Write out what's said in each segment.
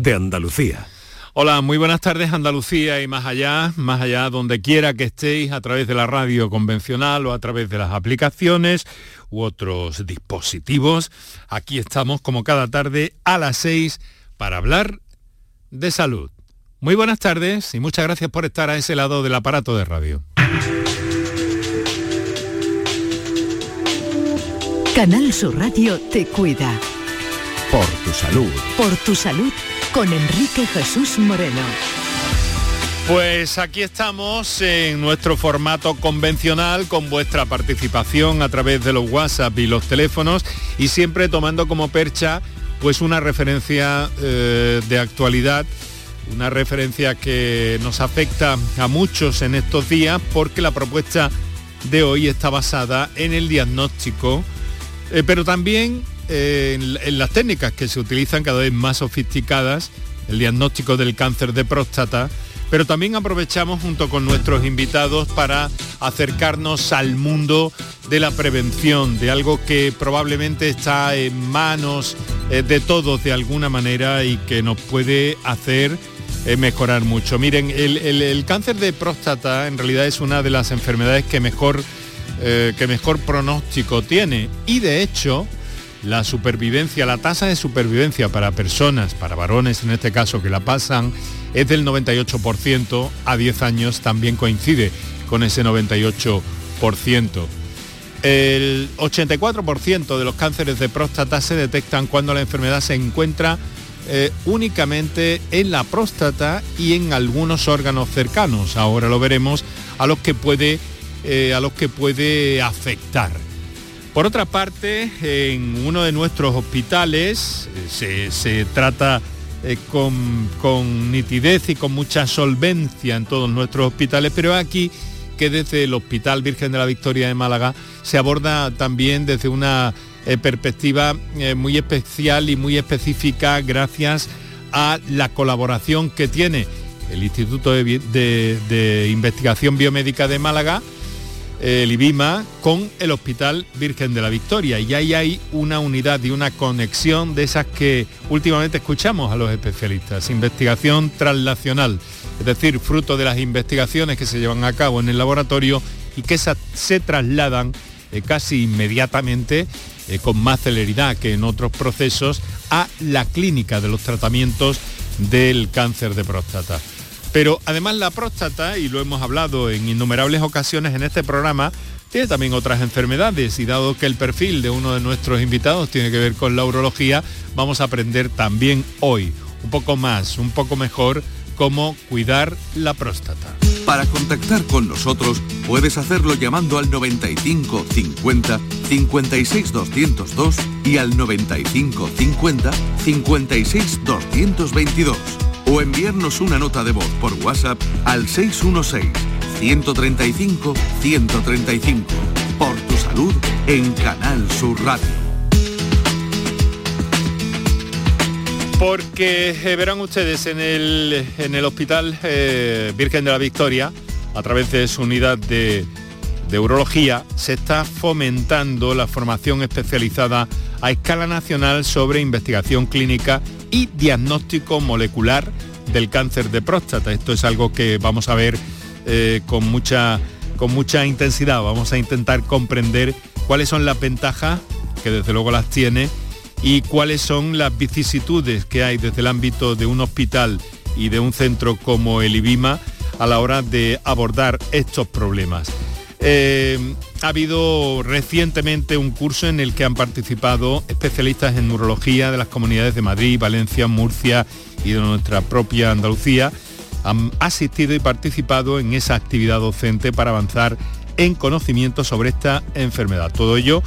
de Andalucía. Hola, muy buenas tardes Andalucía y más allá, más allá donde quiera que estéis a través de la radio convencional o a través de las aplicaciones u otros dispositivos. Aquí estamos como cada tarde a las 6 para hablar de salud. Muy buenas tardes y muchas gracias por estar a ese lado del aparato de radio. Canal Sur Radio te cuida. Por tu salud. Por tu salud con Enrique Jesús Moreno. Pues aquí estamos en nuestro formato convencional con vuestra participación a través de los WhatsApp y los teléfonos y siempre tomando como percha pues una referencia eh, de actualidad, una referencia que nos afecta a muchos en estos días porque la propuesta de hoy está basada en el diagnóstico, eh, pero también en, las técnicas que se utilizan cada vez más sofisticadas, el diagnóstico del cáncer de próstata, pero también aprovechamos junto con nuestros invitados para acercarnos al mundo de la prevención, de algo que probablemente está en manos eh, de todos de alguna manera y que nos puede hacer eh, mejorar mucho. Miren, el, cáncer de próstata en realidad es una de las enfermedades que mejor, eh, que mejor pronóstico tiene y de hecho la supervivencia, la tasa de supervivencia para personas, para varones en este caso que la pasan, es del 98%, a 10 años también coincide con ese 98%. El 84% de los cánceres de próstata se detectan cuando la enfermedad se encuentra eh, únicamente en la próstata y en algunos órganos cercanos. Ahora lo veremos a los que puede, eh, a los que puede afectar. Por otra parte, en uno de nuestros hospitales eh, se, trata eh, con, nitidez y con mucha solvencia en todos nuestros hospitales, pero aquí que desde el Hospital Virgen de la Victoria de Málaga se aborda también desde una eh, perspectiva muy especial y muy específica gracias a la colaboración que tiene el Instituto de Investigación Biomédica de Málaga, el IBIMA con el Hospital Virgen de la Victoria y ahí hay una unidad y una conexión de esas que últimamente escuchamos a los especialistas, investigación translacional, es decir, fruto de las investigaciones que se llevan a cabo en el laboratorio y que se trasladan eh, casi inmediatamente eh, con más celeridad que en otros procesos a la clínica de los tratamientos del cáncer de próstata. Pero además la próstata, y lo hemos hablado en innumerables ocasiones en este programa, tiene también otras enfermedades y dado que el perfil de uno de nuestros invitados tiene que ver con la urología, vamos a aprender también hoy un poco más, un poco mejor cómo cuidar la próstata. Para contactar con nosotros puedes hacerlo llamando al 95 50 56 202 y al 95 50 56 222 o enviarnos una nota de voz por WhatsApp al 616-135-135. Por tu salud en Canal Sur Radio. Porque eh, verán ustedes en el, en el Hospital eh, Virgen de la Victoria, a través de su unidad de, de urología, se está fomentando la formación especializada a escala nacional sobre investigación clínica y diagnóstico molecular del cáncer de próstata. Esto es algo que vamos a ver eh, con, mucha, con mucha intensidad. Vamos a intentar comprender cuáles son las ventajas, que desde luego las tiene, y cuáles son las vicisitudes que hay desde el ámbito de un hospital y de un centro como el IBIMA a la hora de abordar estos problemas. Eh, ha habido recientemente un curso en el que han participado especialistas en neurología de las comunidades de Madrid, Valencia, Murcia y de nuestra propia Andalucía. Han asistido y participado en esa actividad docente para avanzar en conocimiento sobre esta enfermedad. Todo ello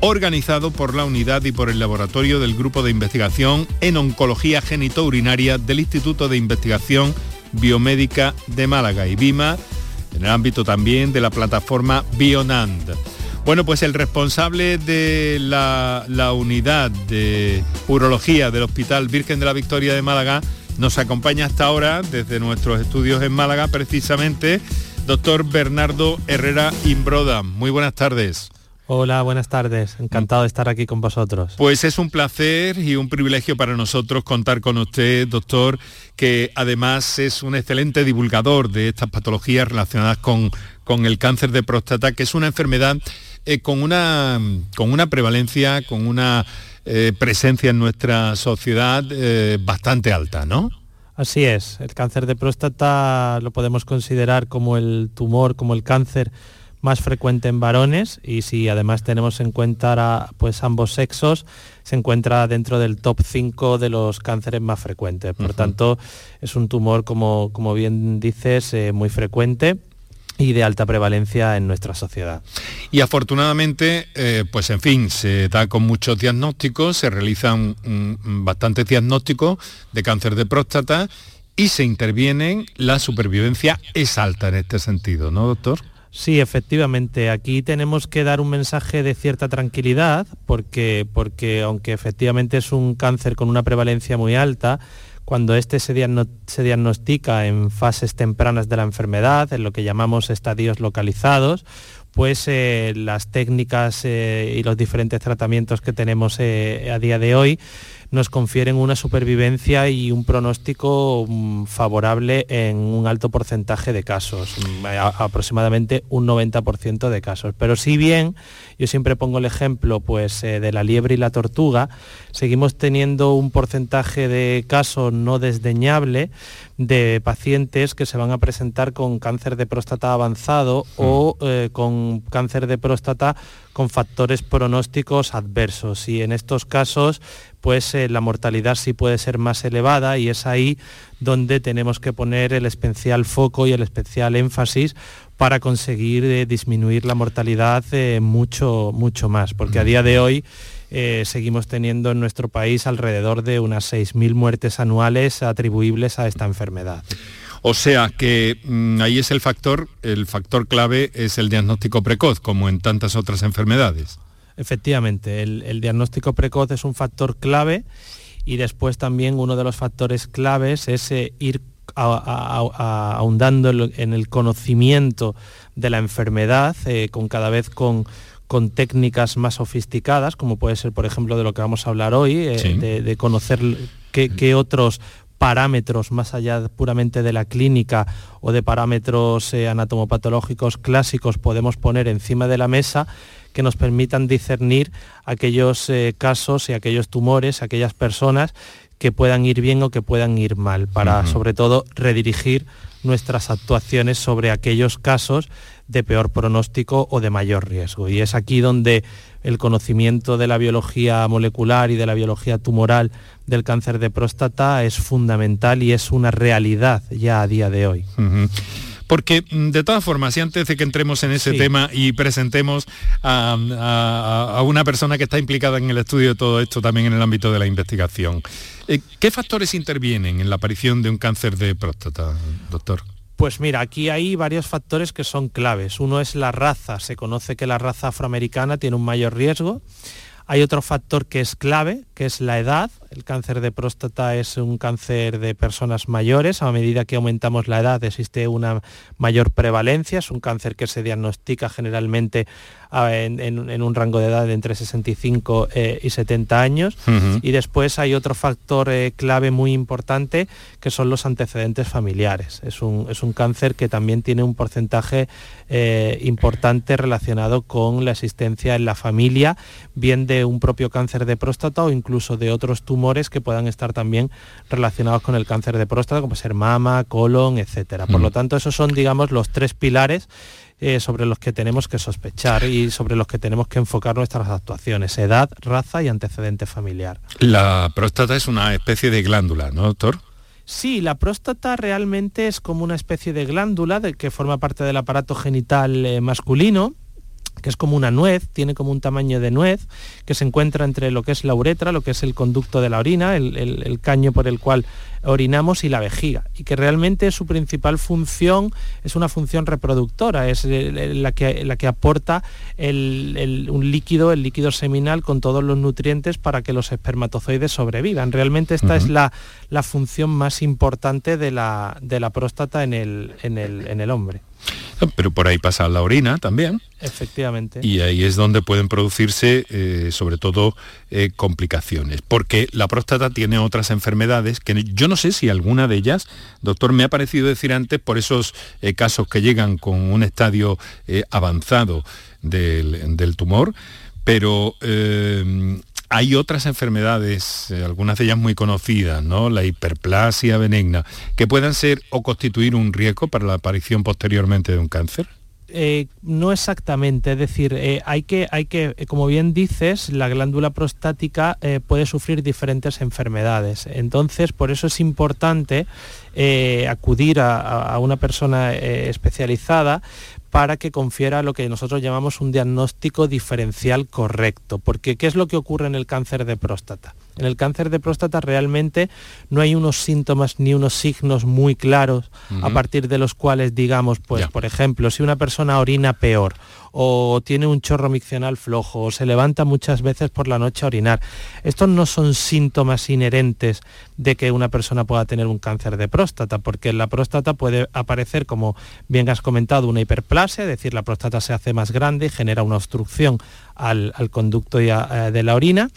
organizado por la unidad y por el laboratorio del Grupo de Investigación en Oncología Genitourinaria del Instituto de Investigación Biomédica de Málaga, y BIMA en el ámbito también de la plataforma Bionand. Bueno, pues el responsable de la, unidad de urología del Hospital Virgen de la Victoria de Málaga nos acompaña hasta ahora desde nuestros estudios en Málaga precisamente, doctor Bernardo Herrera Imbroda. Muy buenas tardes. Hola, buenas tardes. Encantado de estar aquí con vosotros. Pues es un placer y un privilegio para nosotros contar con usted, doctor, que además es un excelente divulgador de estas patologías relacionadas con, con el cáncer de próstata, que es una enfermedad eh, con, una, con una prevalencia, con una eh, presencia en nuestra sociedad eh, bastante alta, ¿no? Así es, el cáncer de próstata lo podemos considerar como el tumor, como el cáncer más frecuente en varones y si además tenemos en cuenta pues ambos sexos, se encuentra dentro del top 5 de los cánceres más frecuentes. Por tanto, es un tumor, como, como bien dices, eh, muy frecuente y de alta prevalencia en nuestra sociedad. Y afortunadamente, eh, pues en fin, se da con muchos diagnósticos, se realizan bastantes diagnósticos de cáncer de próstata y se intervienen, la supervivencia es alta en este sentido, ¿no, doctor? Sí, efectivamente. Aquí tenemos que dar un mensaje de cierta tranquilidad porque, porque aunque efectivamente es un cáncer con una prevalencia muy alta, cuando este se, diagnostica en fases tempranas de la enfermedad, en lo que llamamos estadios localizados, pues eh, las técnicas eh, y los diferentes tratamientos que tenemos eh, a día de hoy nos confieren una supervivencia y un pronóstico mm, favorable en un alto porcentaje de casos, mm, aproximadamente un 90% de casos. Pero si bien, yo siempre pongo el ejemplo pues, eh, de la liebre y la tortuga, seguimos teniendo un porcentaje de casos no desdeñable de pacientes que se van a presentar con cáncer de próstata avanzado o mm. eh, con cáncer de próstata con factores pronósticos adversos y en estos casos pues eh, la mortalidad sí puede ser más elevada y es ahí donde tenemos que poner el especial foco y el especial énfasis para conseguir eh, disminuir la mortalidad eh, mucho, mucho más, porque a día de hoy seguimos teniendo en nuestro país alrededor de unas 6.000 muertes anuales atribuibles a esta enfermedad. O sea que mm, ahí es el factor, el factor clave es el diagnóstico precoz, como en tantas otras enfermedades. Efectivamente, el, diagnóstico precoz es un factor clave y después también uno de los factores claves es eh, ir ahondando en el conocimiento de la enfermedad, eh, con cada vez con, técnicas más sofisticadas, como puede ser, por ejemplo, de lo que vamos a hablar hoy, eh, de, conocer qué, otros parámetros más allá puramente de la clínica o de parámetros anatomopatológicos clásicos podemos poner encima de la mesa que nos permitan discernir aquellos eh, casos y aquellos tumores, aquellas personas que puedan ir bien o que puedan ir mal, para sobre todo redirigir nuestras actuaciones sobre aquellos casos de peor pronóstico o de mayor riesgo. Y es aquí donde el conocimiento de la biología molecular y de la biología tumoral del cáncer de próstata es fundamental y es una realidad ya a día de hoy. Porque mm, de todas formas, y antes de que entremos en ese tema y presentemos a, una persona que está implicada en el estudio de todo esto también en el ámbito de la investigación, eh, ¿qué factores intervienen en la aparición de un cáncer de próstata, doctor? Pues mira, aquí hay varios factores que son claves. Uno es la raza. Se conoce que la raza afroamericana tiene un mayor riesgo. Hay otro factor que es clave, que es la edad. El cáncer de próstata es un cáncer de personas mayores. A medida que aumentamos la edad existe una mayor prevalencia. Es un cáncer que se diagnostica generalmente en, un rango de edad de entre 65 eh, y 70 años. Y después hay otro factor eh, clave muy importante que son los antecedentes familiares. Es un, es un cáncer que también tiene un porcentaje eh, importante relacionado con la existencia en la familia, bien de un propio cáncer de próstata o incluso de otros tumores que puedan estar también relacionados con el cáncer de próstata, como ser mama, colon, etcétera. Por lo tanto, esos son, digamos, los tres pilares eh, sobre los que tenemos que sospechar y sobre los que tenemos que enfocar nuestras actuaciones, edad, raza y antecedente familiar. La próstata es una especie de glándula, ¿no, doctor? Sí, la próstata realmente es como una especie de glándula de que forma parte del aparato genital eh, masculino que es como una nuez, tiene como un tamaño de nuez, que se encuentra entre lo que es la uretra, lo que es el conducto de la orina, el caño por el cual orinamos y la vejiga, y que realmente su principal función es una función reproductora, es la que, la que aporta un líquido, el líquido seminal con todos los nutrientes para que los espermatozoides sobrevivan. Realmente esta es la, función más importante de la, de la próstata en el, en el, en el hombre. Pero por ahí pasa la orina también. Efectivamente. Y ahí es donde pueden producirse, eh, sobre todo, eh, complicaciones. Porque la próstata tiene otras enfermedades que yo no sé si alguna de ellas, doctor, me ha parecido decir antes, por esos eh, casos que llegan con un estadio avanzado del, del, tumor, pero hay otras enfermedades, eh, algunas de ellas muy conocidas, ¿no? La hiperplasia benigna, que puedan ser o constituir un riesgo para la aparición posteriormente de un cáncer. Eh, no exactamente, es decir, eh, hay, que, hay que, como bien dices, la glándula prostática puede sufrir diferentes enfermedades. Entonces, por eso es importante acudir a, una persona especializada para que confiera lo que nosotros llamamos un diagnóstico diferencial correcto. Porque ¿qué es lo que ocurre en el cáncer de próstata? En el cáncer de próstata realmente no hay unos síntomas ni unos signos muy claros a partir de los cuales digamos, pues por ejemplo, si una persona orina peor o tiene un chorro miccional flojo o se levanta muchas veces por la noche a orinar. Estos no son síntomas inherentes de que una persona pueda tener un cáncer de próstata, porque en la próstata puede aparecer, como bien has comentado, una hiperplasia, es decir, la próstata se hace más grande y genera una obstrucción al, conducto eh, de la orina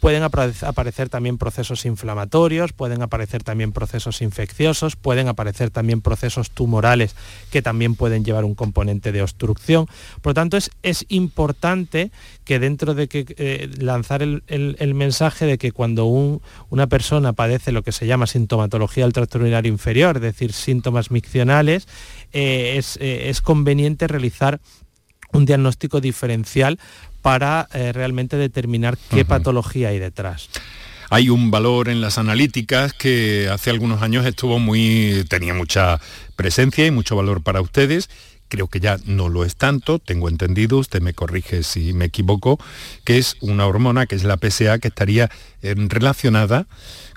pueden aparecer también procesos inflamatorios, pueden aparecer también procesos infecciosos, pueden aparecer también procesos tumorales que también pueden llevar un componente de obstrucción. Por lo tanto, es, es importante que dentro de que eh, lanzar el, mensaje de que cuando una persona padece lo que se llama sintomatología del tracto urinario inferior, es decir, síntomas miccionales, eh, es, es conveniente realizar un diagnóstico diferencial para eh, realmente determinar qué patología hay detrás. Hay un valor en las analíticas que hace algunos años estuvo muy, tenía mucha presencia y mucho valor para ustedes. Creo que ya no lo es tanto, tengo entendido, usted me corrige si me equivoco, que es una hormona, que es la PSA, que estaría eh, relacionada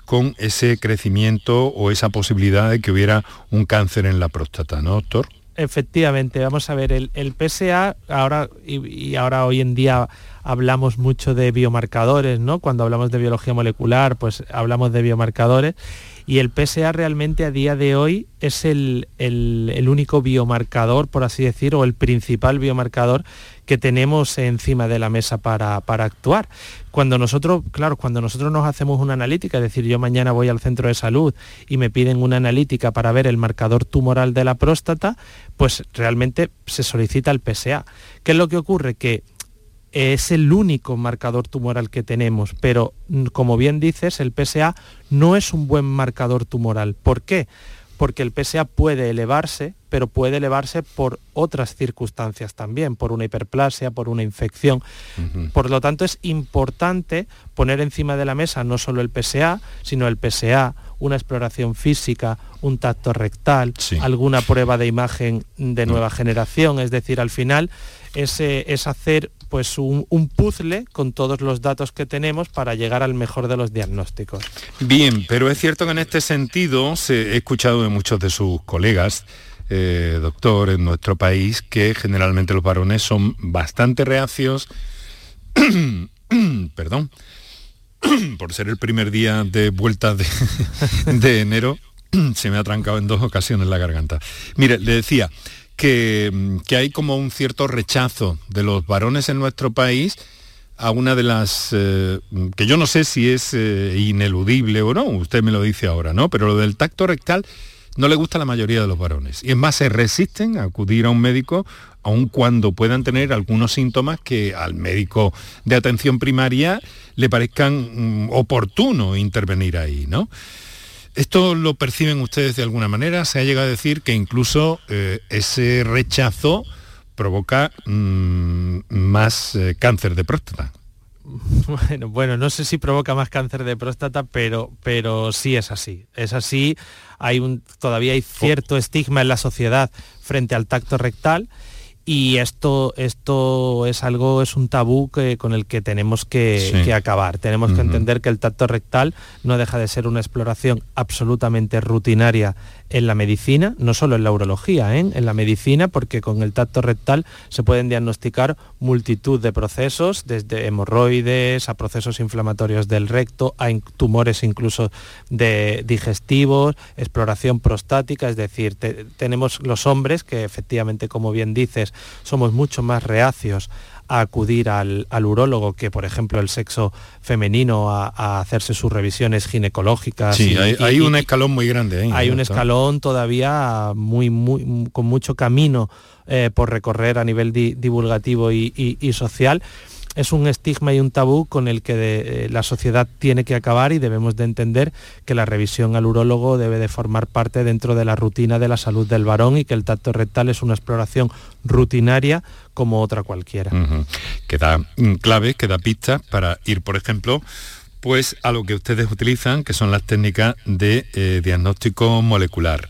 con ese crecimiento o esa posibilidad de que hubiera un cáncer en la próstata, ¿no, doctor? Efectivamente, vamos a ver, el, PSA ahora y, ahora hoy en día hablamos mucho de biomarcadores, ¿no? Cuando hablamos de biología molecular, pues hablamos de biomarcadores y el PSA realmente a día de hoy es el, único biomarcador, por así decir, o el principal biomarcador que tenemos encima de la mesa para, actuar. Cuando nosotros, claro, cuando nosotros nos hacemos una analítica, es decir, yo mañana voy al centro de salud y me piden una analítica para ver el marcador tumoral de la próstata, pues realmente se solicita el PSA. ¿Qué es lo que ocurre? Que es el único marcador tumoral que tenemos, pero mm, como bien dices, el PSA no es un buen marcador tumoral. ¿Por qué? Porque el PSA puede elevarse, pero puede elevarse por otras circunstancias también, por una hiperplasia, por una infección. Por lo tanto, es importante poner encima de la mesa no solo el PSA, sino el PSA, una exploración física, un tacto rectal, alguna prueba de imagen de nueva generación. Es decir, al final es, hacer pues un, puzzle con todos los datos que tenemos para llegar al mejor de los diagnósticos. Bien, pero es cierto que en este sentido se, he escuchado de muchos de sus colegas, eh, doctor, en nuestro país, que generalmente los varones son bastante reacios, perdón, por ser el primer día de vuelta de, de enero, se me ha trancado en dos ocasiones la garganta. Mire, le decía, que, hay como un cierto rechazo de los varones en nuestro país a una de las eh, que yo no sé si es eh, ineludible o no, usted me lo dice ahora, ¿no? Pero lo del tacto rectal no le gusta a la mayoría de los varones. Y es más, se resisten a acudir a un médico aun cuando puedan tener algunos síntomas que al médico de atención primaria le parezcan mm, oportuno intervenir ahí, ¿no? ¿Esto lo perciben ustedes de alguna manera? Se ha llegado a decir que incluso eh, ese rechazo provoca mm, más eh, cáncer de próstata. Bueno, bueno, no sé si provoca más cáncer de próstata, pero, pero sí es así. Es así. Hay un, todavía hay cierto estigma en la sociedad frente al tacto rectal y esto, esto es algo, es un tabú que, con el que tenemos que, acabar. Tenemos que entender que el tacto rectal no deja de ser una exploración absolutamente rutinaria en la medicina, no solo en la urología, ¿eh? en la medicina, porque con el tacto rectal se pueden diagnosticar multitud de procesos, desde hemorroides a procesos inflamatorios del recto, a tumores incluso de digestivos, exploración prostática, es decir, tenemos los hombres que efectivamente, como bien dices, somos mucho más reacios a acudir al, al, urólogo que, por ejemplo, el sexo femenino a, hacerse sus revisiones ginecológicas. Sí, hay, un escalón muy grande. Hay un escalón todavía muy, muy, con mucho camino eh, por recorrer a nivel divulgativo y social es un estigma y un tabú con el que eh, la sociedad tiene que acabar y debemos de entender que la revisión al urólogo debe de formar parte dentro de la rutina de la salud del varón y que el tacto rectal es una exploración rutinaria como otra cualquiera. Queda mm, clave, queda pista para ir, por ejemplo, pues a lo que ustedes utilizan, que son las técnicas de eh, diagnóstico molecular.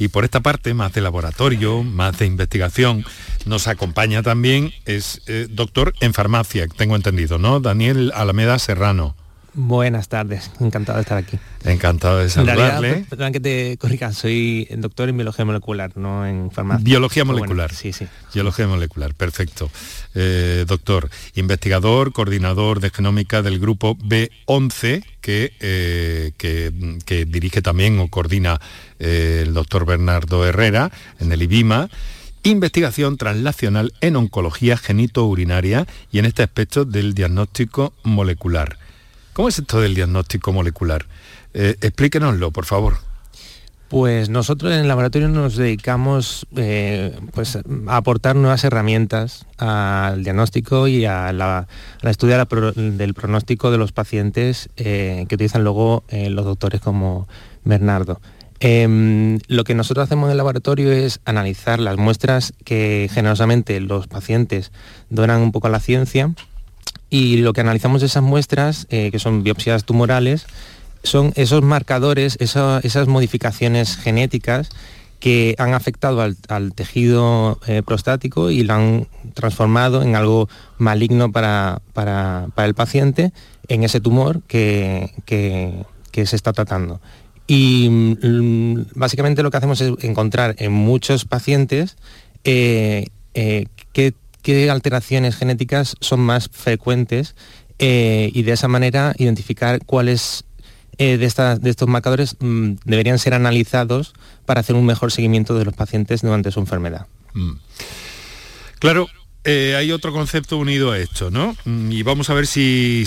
Y por esta parte, más de laboratorio, más de investigación, nos acompaña también, es eh, doctor en farmacia, tengo entendido, ¿no? Daniel Alameda Serrano. Buenas tardes, encantado de estar aquí. Encantado de saludarle. Perdón que te corrija, soy doctor en biología molecular, no en farmacia. Biología molecular. sí, sí. Biología molecular, perfecto. Eh, doctor, investigador, coordinador de genómica del grupo B11, que, eh, que, dirige también o coordina eh, el doctor Bernardo Herrera en el IBIMA investigación translacional en oncología genitourinaria y en este aspecto del diagnóstico molecular. ¿Cómo es esto del diagnóstico molecular? Eh, explíquenoslo, por favor. Pues nosotros en el laboratorio nos dedicamos eh, pues, a aportar nuevas herramientas al diagnóstico y a la, estudia del pronóstico de los pacientes eh, que utilizan luego los doctores como Bernardo. Em, lo que nosotros hacemos en el laboratorio es analizar las muestras que generosamente los pacientes donan un poco a la ciencia y lo que analizamos de esas muestras, eh, que son biopsias tumorales, son esos marcadores, esas modificaciones genéticas que han afectado al, tejido eh, prostático y lo han transformado en algo maligno para, el paciente, en ese tumor que, se está tratando. Y mm, básicamente lo que hacemos es encontrar en muchos pacientes eh, qué qué alteraciones genéticas son más frecuentes eh, y de esa manera identificar cuáles eh, de, estos marcadores mm, deberían ser analizados para hacer un mejor seguimiento de los pacientes durante su enfermedad. Mm. Claro, eh, hay otro concepto unido a esto, ¿no? Mm, y vamos a ver si,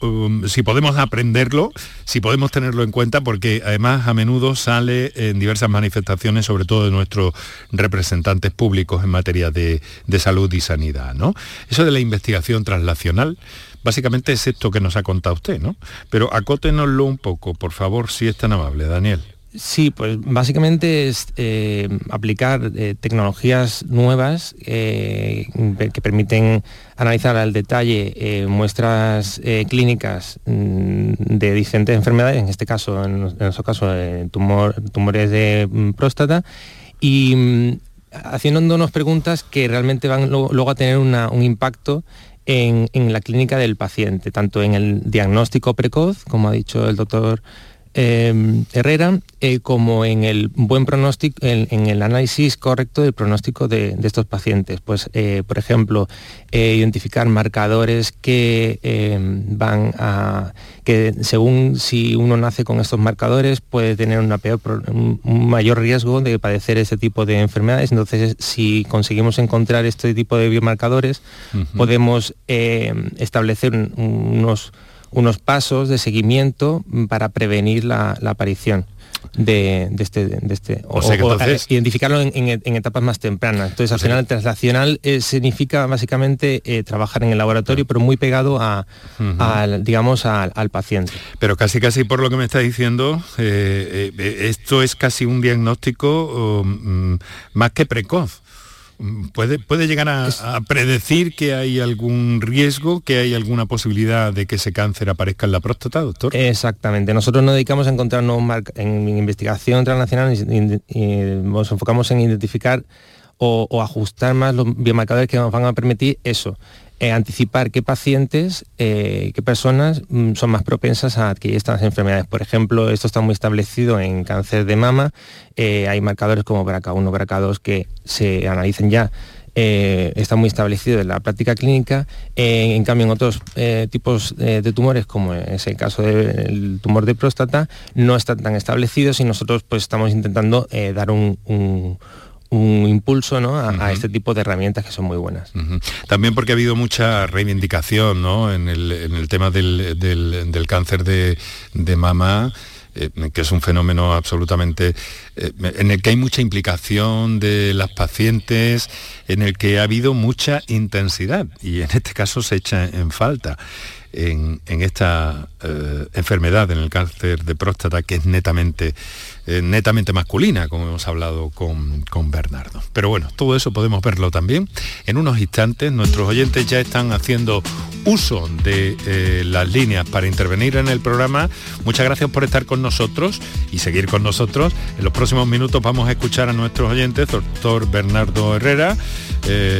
um, si podemos aprenderlo, si podemos tenerlo en cuenta, porque además a menudo sale en diversas manifestaciones, sobre todo de nuestros representantes públicos en materia de, de salud y sanidad, ¿no? Eso de la investigación translacional, básicamente es esto que nos ha contado usted, ¿no? Pero acótenoslo un poco, por favor, si es tan amable, Daniel. Sí, pues básicamente es eh, aplicar eh, tecnologías nuevas eh, que permiten analizar al detalle muestras clínicas mm, de diferentes enfermedades, en este caso, en, nuestro caso, tumores de mm, próstata, y mm, haciéndonos preguntas que realmente van luego, a tener un impacto en, en la clínica del paciente, tanto en el diagnóstico precoz, como ha dicho el doctor Em, Herrera eh, como en el buen pronóstico, en, el análisis correcto del pronóstico de, estos pacientes. Pues, eh, por ejemplo, eh, identificar marcadores que van a que según si uno nace con estos marcadores puede tener una peor, un, mayor riesgo de padecer ese tipo de enfermedades. Entonces, si conseguimos encontrar este tipo de biomarcadores, podemos em, establecer unos unos pasos de seguimiento para prevenir la, aparición. De, este, este o, identificarlo en, etapas más tempranas. Entonces, al final, el translacional eh, significa básicamente eh, trabajar en el laboratorio, pero muy pegado a, al, digamos, al, paciente. Pero casi, casi por lo que me está diciendo, eh, esto es casi un diagnóstico mm, más que precoz. ¿Puede, puede llegar a, predecir que hay algún riesgo, que hay alguna posibilidad de que ese cáncer aparezca en la próstata, doctor? Exactamente. Nosotros nos dedicamos a encontrarnos en investigación transnacional y, nos enfocamos en identificar o, ajustar más los biomarcadores que nos van a permitir eso, eh, anticipar qué pacientes, eh, qué personas mm, son más propensas a adquirir estas enfermedades. Por ejemplo, esto está muy establecido en cáncer de mama, eh, hay marcadores como BRCA1, BRCA2 que se analicen ya está muy establecido en la práctica clínica. en cambio, en otros tipos de tumores, como es el caso del tumor de próstata, no está tan establecido y nosotros pues, estamos intentando dar un impulso a, este tipo de herramientas que son muy buenas. También porque ha habido mucha reivindicación en, el, tema del, cáncer de, mama. Eh, que es un fenómeno absolutamente eh, en el que hay mucha implicación de las pacientes, en el que ha habido mucha intensidad y en este caso se echa en falta en, esta eh, enfermedad, en el cáncer de próstata, que es netamente, eh, netamente masculina, como hemos hablado con, Bernardo. Pero bueno, todo eso podemos verlo también. En unos instantes nuestros oyentes ya están haciendo uso de eh, las líneas para intervenir en el programa. Muchas gracias por estar con nosotros y seguir con nosotros. En los próximos minutos vamos a escuchar a nuestros oyentes, doctor Bernardo Herrera,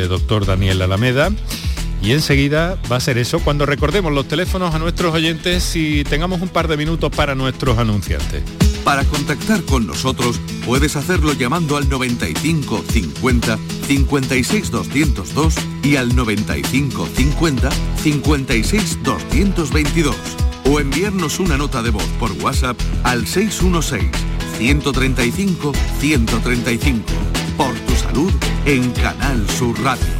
doctor Daniel Alameda y enseguida va a ser eso cuando recordemos los teléfonos a nuestros oyentes y tengamos un par de minutos para nuestros anunciantes. Para contactar con nosotros puedes hacerlo llamando al 95 50 56 202 y al 95 50 56 222 o enviarnos una nota de voz por WhatsApp al 616 135 135 por tu salud en Canal Sur Radio.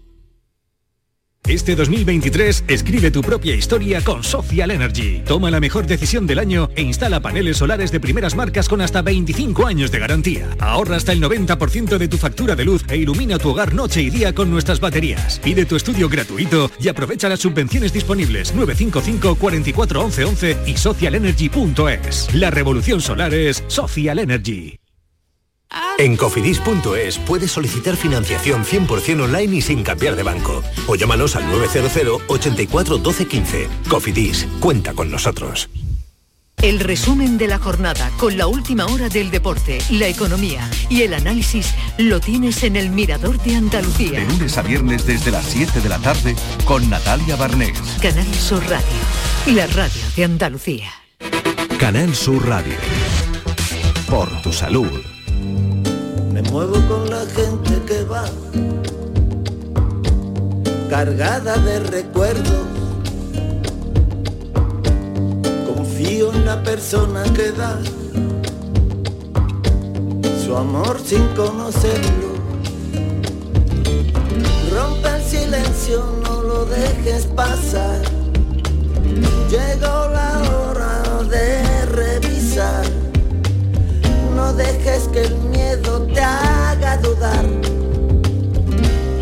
Este 2023 escribe tu propia historia con Social Energy. Toma la mejor decisión del año e instala paneles solares de primeras marcas con hasta 25 años de garantía. Ahorra hasta el 90% de tu factura de luz e ilumina tu hogar noche y día con nuestras baterías. Pide tu estudio gratuito y aprovecha las subvenciones disponibles 955 44 11 11 y socialenergy.es. La revolución solar es Social Energy. En cofidis.es puedes solicitar financiación 100% online y sin cambiar de banco. O llámanos al 900 84 12 15. Cofidis, cuenta con nosotros. El resumen de la jornada con la última hora del deporte, la economía y el análisis lo tienes en el Mirador de Andalucía. De lunes a viernes desde las 7 de la tarde con Natalia Barnés. Canal Sur Radio, la radio de Andalucía. Canal Sur Radio. Por tu salud. Me muevo con la gente que va, cargada de recuerdos. Confío en la persona que da su amor sin conocerlo. Rompe el silencio, no lo dejes pasar. Llegó la hora de revisar no dejes que el miedo te haga dudar.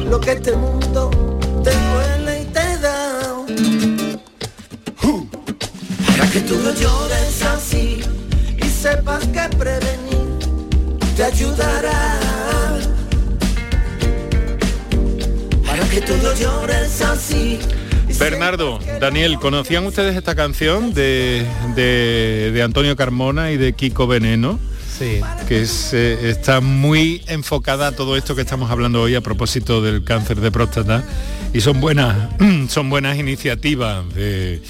Lo que este mundo te duele y te da. Para que tú no llores así y sepas que prevenir te ayudará. Para que tú no llores así. Bernardo, Daniel, ¿conocían ustedes esta canción de, de, de Antonio Carmona y de Kiko Veneno? Que está muy enfocada a todo esto que estamos hablando hoy a propósito del cáncer de próstata y son buenas, son buenas iniciativas de,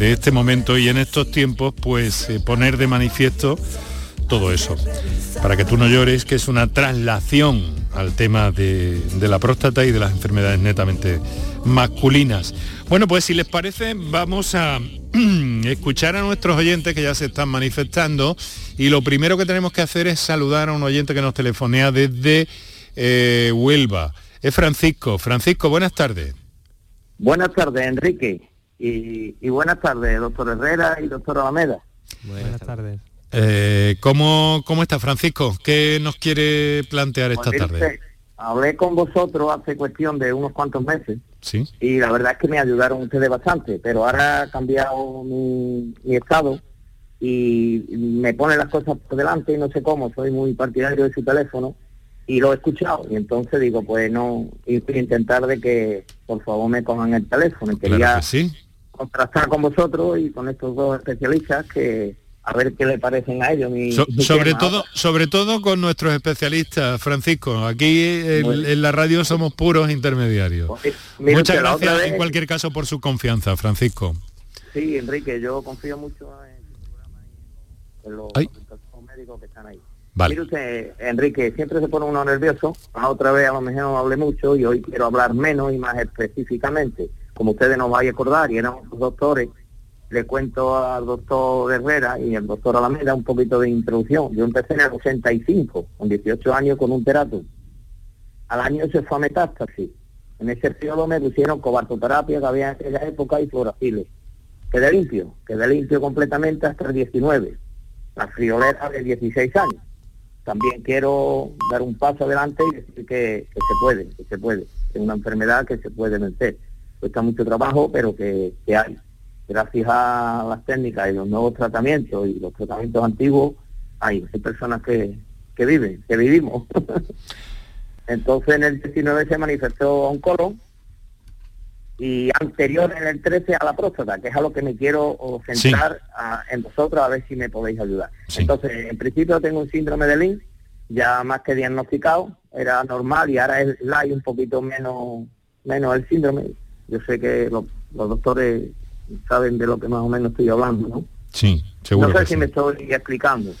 este momento y en estos tiempos pues eh, poner de manifiesto todo eso. Para que tú no llores, que es una traslación al tema de la próstata y de las enfermedades netamente masculinas. Bueno, pues si les parece, vamos a escuchar a nuestros oyentes que ya se están manifestando y lo primero que tenemos que hacer es saludar a un oyente que nos telefonea desde eh, Huelva. Es Francisco. Francisco, buenas tardes. Buenas tardes, Enrique. Y, buenas tardes, doctor Herrera y doctor Alameda. Buenas tardes. Eh, ¿cómo, ¿Cómo está Francisco? ¿Qué nos quiere plantear esta pues tarde? Hablé con vosotros hace cuestión de unos cuantos meses y la verdad es que me ayudaron ustedes bastante, pero ahora ha cambiado mi, estado y me pone las cosas por delante y no sé cómo, soy muy partidario de su teléfono y lo he escuchado y entonces digo, pues no, intentar de que por favor me cojan el teléfono. Y quería contrastar con vosotros y con estos dos especialistas que a ver qué le parecen a ellos. sobre todo, sobre todo con nuestros especialistas, Francisco. Aquí en, la radio somos puros intermediarios. Pues, Muchas gracias en cualquier caso por su confianza, Francisco. Sí, Enrique, yo confío mucho en su programa y en los, médicos que están ahí. Mire usted, Enrique, siempre se pone uno nervioso. A otra vez a lo mejor hablé mucho y hoy quiero hablar menos y más específicamente. Como ustedes nos van a acordar y éramos doctores, le cuento al doctor Herrera y al doctor Alameda un poquito de introducción. Yo empecé en el 85, con 18 años, con un terato. Al año se fue a metástasis. En ese periodo me pusieron cobartoterapia que había en aquella época y fluoraciles. Quedé limpio, quedé limpio completamente hasta el 19. La friolera de 16 años. También quiero dar un paso adelante y decir que, se puede, que se puede. Es una enfermedad que se puede vencer. Cuesta mucho trabajo, pero que hay gracias a las técnicas y los nuevos tratamientos y los tratamientos antiguos, hay, personas que, que viven, que vivimos. Entonces en el 19 se manifestó un colon y anterior en el 13 a la próstata, que es a lo que me quiero centrar en vosotros a ver si me podéis ayudar. Entonces, en principio tengo un síndrome de Lynch, ya más que diagnosticado, era normal y ahora es la un poquito menos menos el síndrome. Yo sé que los doctores saben de lo que más o menos estoy hablando, ¿no? Sí, seguro. No sé si me estoy explicando.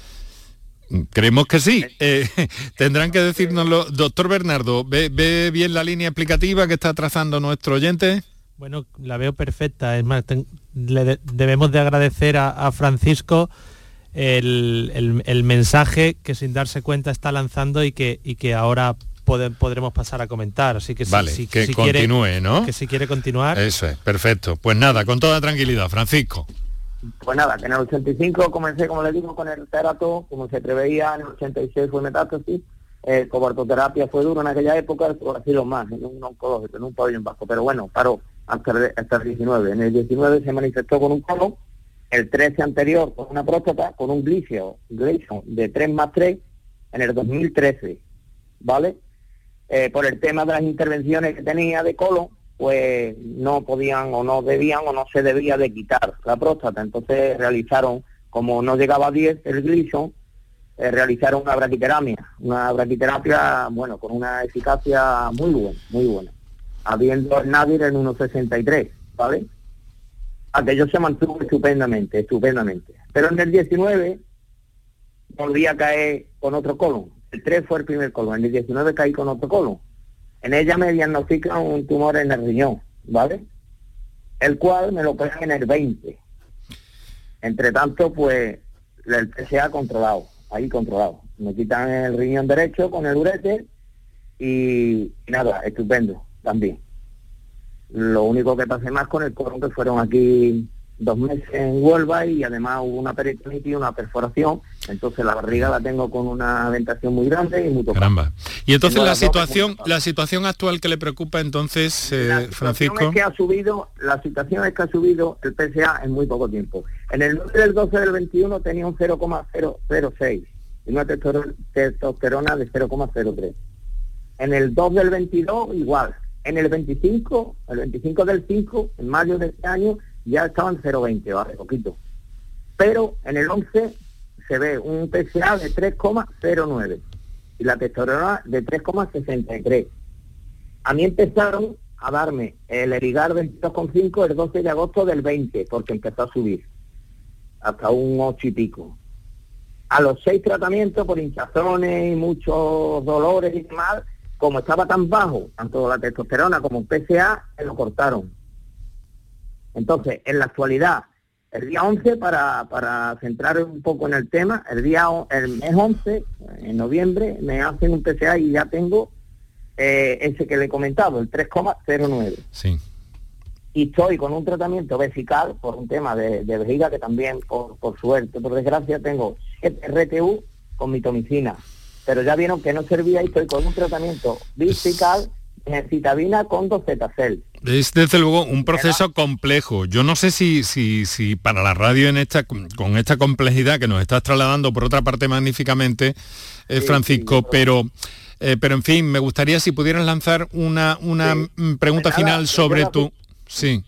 Creemos que sí. Eh, tendrán que decírnoslo. Doctor Bernardo, ¿ve, bien la línea explicativa que está trazando nuestro oyente? Bueno, la veo perfecta. Es más, le debemos de agradecer a, Francisco el, mensaje que sin darse cuenta está lanzando y que, y que ahora podremos pasar a comentar. Así que si, que continúe, ¿no? Que si quiere continuar. Eso es, perfecto. Pues nada, con toda tranquilidad, Francisco. Pues nada, que en el 85 comencé, como le digo, con el terato, como se preveía, en el 86 fue metástasis, eh, cobartoterapia fue duro en aquella época, por así lo más, en un oncológico, en un pabellón bajo, pero bueno, paró hasta el, hasta el 19. En el 19 se manifestó con un colon, el 13 anterior con una próstata, con un glicio, de 3 más 3 en el 2013, ¿vale? Eh, por el tema de las intervenciones que tenía de colon, pues no podían o no debían o no se debía de quitar la próstata. Entonces realizaron, como no llegaba a 10 el Gleason, eh, realizaron una braquiterapia, una braquiterapia, bueno, con una eficacia muy buena, muy buena, habiendo el Nadir en 1.63, ¿vale? Aquello se mantuvo estupendamente, estupendamente. Pero en el 19 volví a caer con otro colon, el 3 fue el primer colon, en el 19 caí con otro colon. En ella me diagnostican un tumor en el riñón, ¿vale? El cual me lo ponen en el 20. Entre tanto, pues, el PSA controlado, ahí controlado. Me quitan el riñón derecho con el urete y, nada, estupendo también. Lo único que pasé más con el colon que fueron aquí dos meses en Huelva y además hubo una peritonitis una perforación, entonces la barriga la tengo con una ventación muy grande y muy Caramba. Y entonces la situación, la situación actual que le preocupa entonces, eh, Francisco. Es que ha subido, la situación es que ha subido el PSA en muy poco tiempo. En el 9 del 12 del 21 tenía un 0,006 y una testosterona de 0,03. En el 2 del 22 igual. En el 25, el 25 del 5, en mayo de este año, ya estaban 0,20, vale, poquito. Pero en el 11 se ve un PSA de 3,09 y la testosterona de 3,63. A mí empezaron a darme el Erigar 22,5 el 12 de agosto del 20, porque empezó a subir hasta un 8 y pico. A los seis tratamientos por hinchazones y muchos dolores y demás, como estaba tan bajo, tanto la testosterona como el PSA, se lo cortaron. Entonces, en la actualidad, el día 11, para, para centrar un poco en el tema, el día el mes 11, en noviembre, me hacen un PCA y ya tengo eh, ese que le he comentado, el 3,09. Sí. Y estoy con un tratamiento vesical por un tema de, vejiga que también, por, por, suerte, por desgracia, tengo 7 RTU con mitomicina. Pero ya vieron que no servía y estoy con un tratamiento vesical, citabina con 2 zetacel Es desde luego un proceso complejo. Yo no sé si, si, si para la radio en esta, con esta complejidad que nos estás trasladando por otra parte magníficamente, eh, Francisco, pero, eh, pero en fin, me gustaría si pudieras lanzar una, una mm, pregunta Pues nada, final sobre tu... Sí.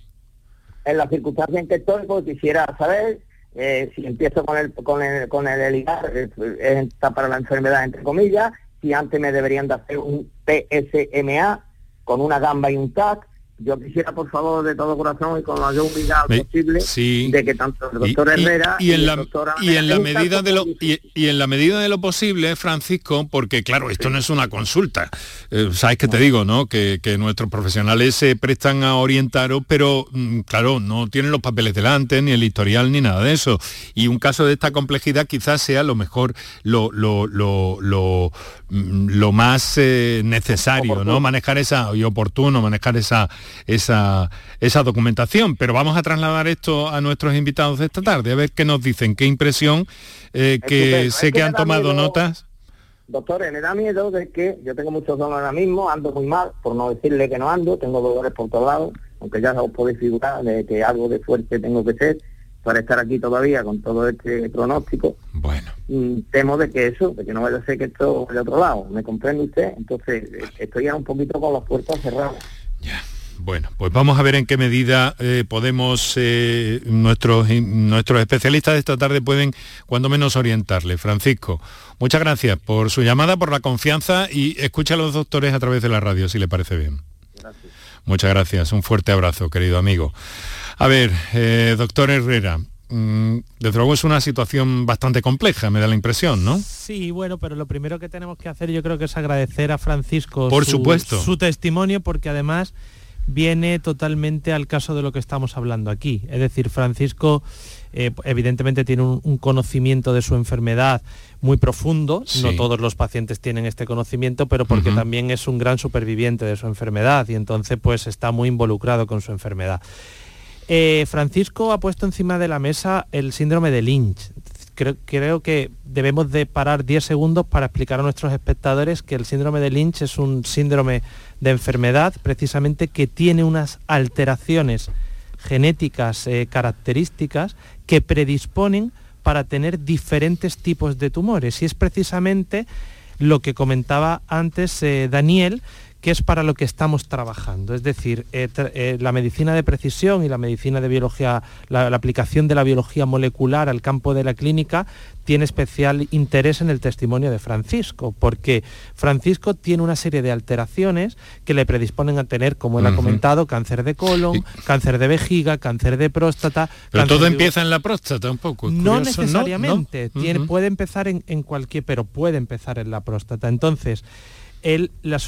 en la circunstancia en que estoy, pues quisiera saber eh, si empiezo con el con el con el ELIGAR, está para la enfermedad entre comillas, si antes me deberían de hacer un PSMA con una gamba y un TAC. Yo quisiera, por favor, de todo corazón y con la mayor humildad Me- posible, sí. de que tanto el doctor y- Herrera y en la, y en la medida de lo y en la medida de lo posible Francisco porque claro esto no es una consulta. Eh, sabes que te digo no que, que nuestros profesionales se prestan a orientaros pero mm, claro no tienen los papeles delante ni el historial ni nada de eso. Y un caso de esta complejidad quizás sea lo mejor lo lo, lo, lo, mm, lo más eh, necesario no manejar esa y oportuno manejar esa esa esa documentación pero vamos a trasladar esto a nuestros invitados de esta tarde a ver qué nos dicen qué impresión eh, que sé Es que que han tomado miedo- notas Doctores, me da miedo de que yo tengo muchos dolores ahora mismo, ando muy mal, por no decirle que no ando, tengo dolores por todos lados, aunque ya os podéis figurar de que algo de fuerte tengo que ser para estar aquí todavía con todo este pronóstico. Bueno. temo de que eso, de que no vaya a ser que esto a otro lado. ¿Me comprende usted? Entonces, estoy ya un poquito con las puertas cerradas. Bueno, pues vamos a ver en qué medida eh, podemos, eh, nuestros, nuestros especialistas de esta tarde pueden cuando menos orientarle. Francisco, muchas gracias por su llamada, por la confianza y escucha a los doctores a través de la radio, si le parece bien. Muchas gracias, un fuerte abrazo, querido amigo. A ver, eh, doctor Herrera, mm, desde luego es una situación bastante compleja, me da la impresión, ¿no? Sí, bueno, pero lo primero que tenemos que hacer yo creo que es agradecer a Francisco Por su, supuesto. su testimonio porque además viene totalmente al caso de lo que estamos hablando aquí. Es decir, Francisco eh, evidentemente tiene un, un conocimiento de su enfermedad muy profundo, Sí. no todos los pacientes tienen este conocimiento, pero porque también es un gran superviviente de su enfermedad y entonces pues está muy involucrado con su enfermedad. Eh, Francisco ha puesto encima de la mesa el síndrome de Lynch. Creo, que debemos de parar 10 segundos para explicar a nuestros espectadores que el síndrome de Lynch es un síndrome de enfermedad precisamente que tiene unas alteraciones genéticas eh, características que predisponen para tener diferentes tipos de tumores. Y es precisamente lo que comentaba antes eh, Daniel, que es para lo que estamos trabajando. Es decir, eh, tra- eh, la medicina de precisión y la medicina de biología, la, la aplicación de la biología molecular al campo de la clínica tiene especial interés en el testimonio de Francisco, porque Francisco tiene una serie de alteraciones que le predisponen a tener, como él ha comentado, cáncer de colon, cáncer de vejiga, cáncer de próstata. Pero todo de- empieza en la próstata un poco. no curioso, necesariamente, ¿No? tiene- Ujú. puede empezar en, en cualquier, pero puede empezar en la próstata. Entonces, la,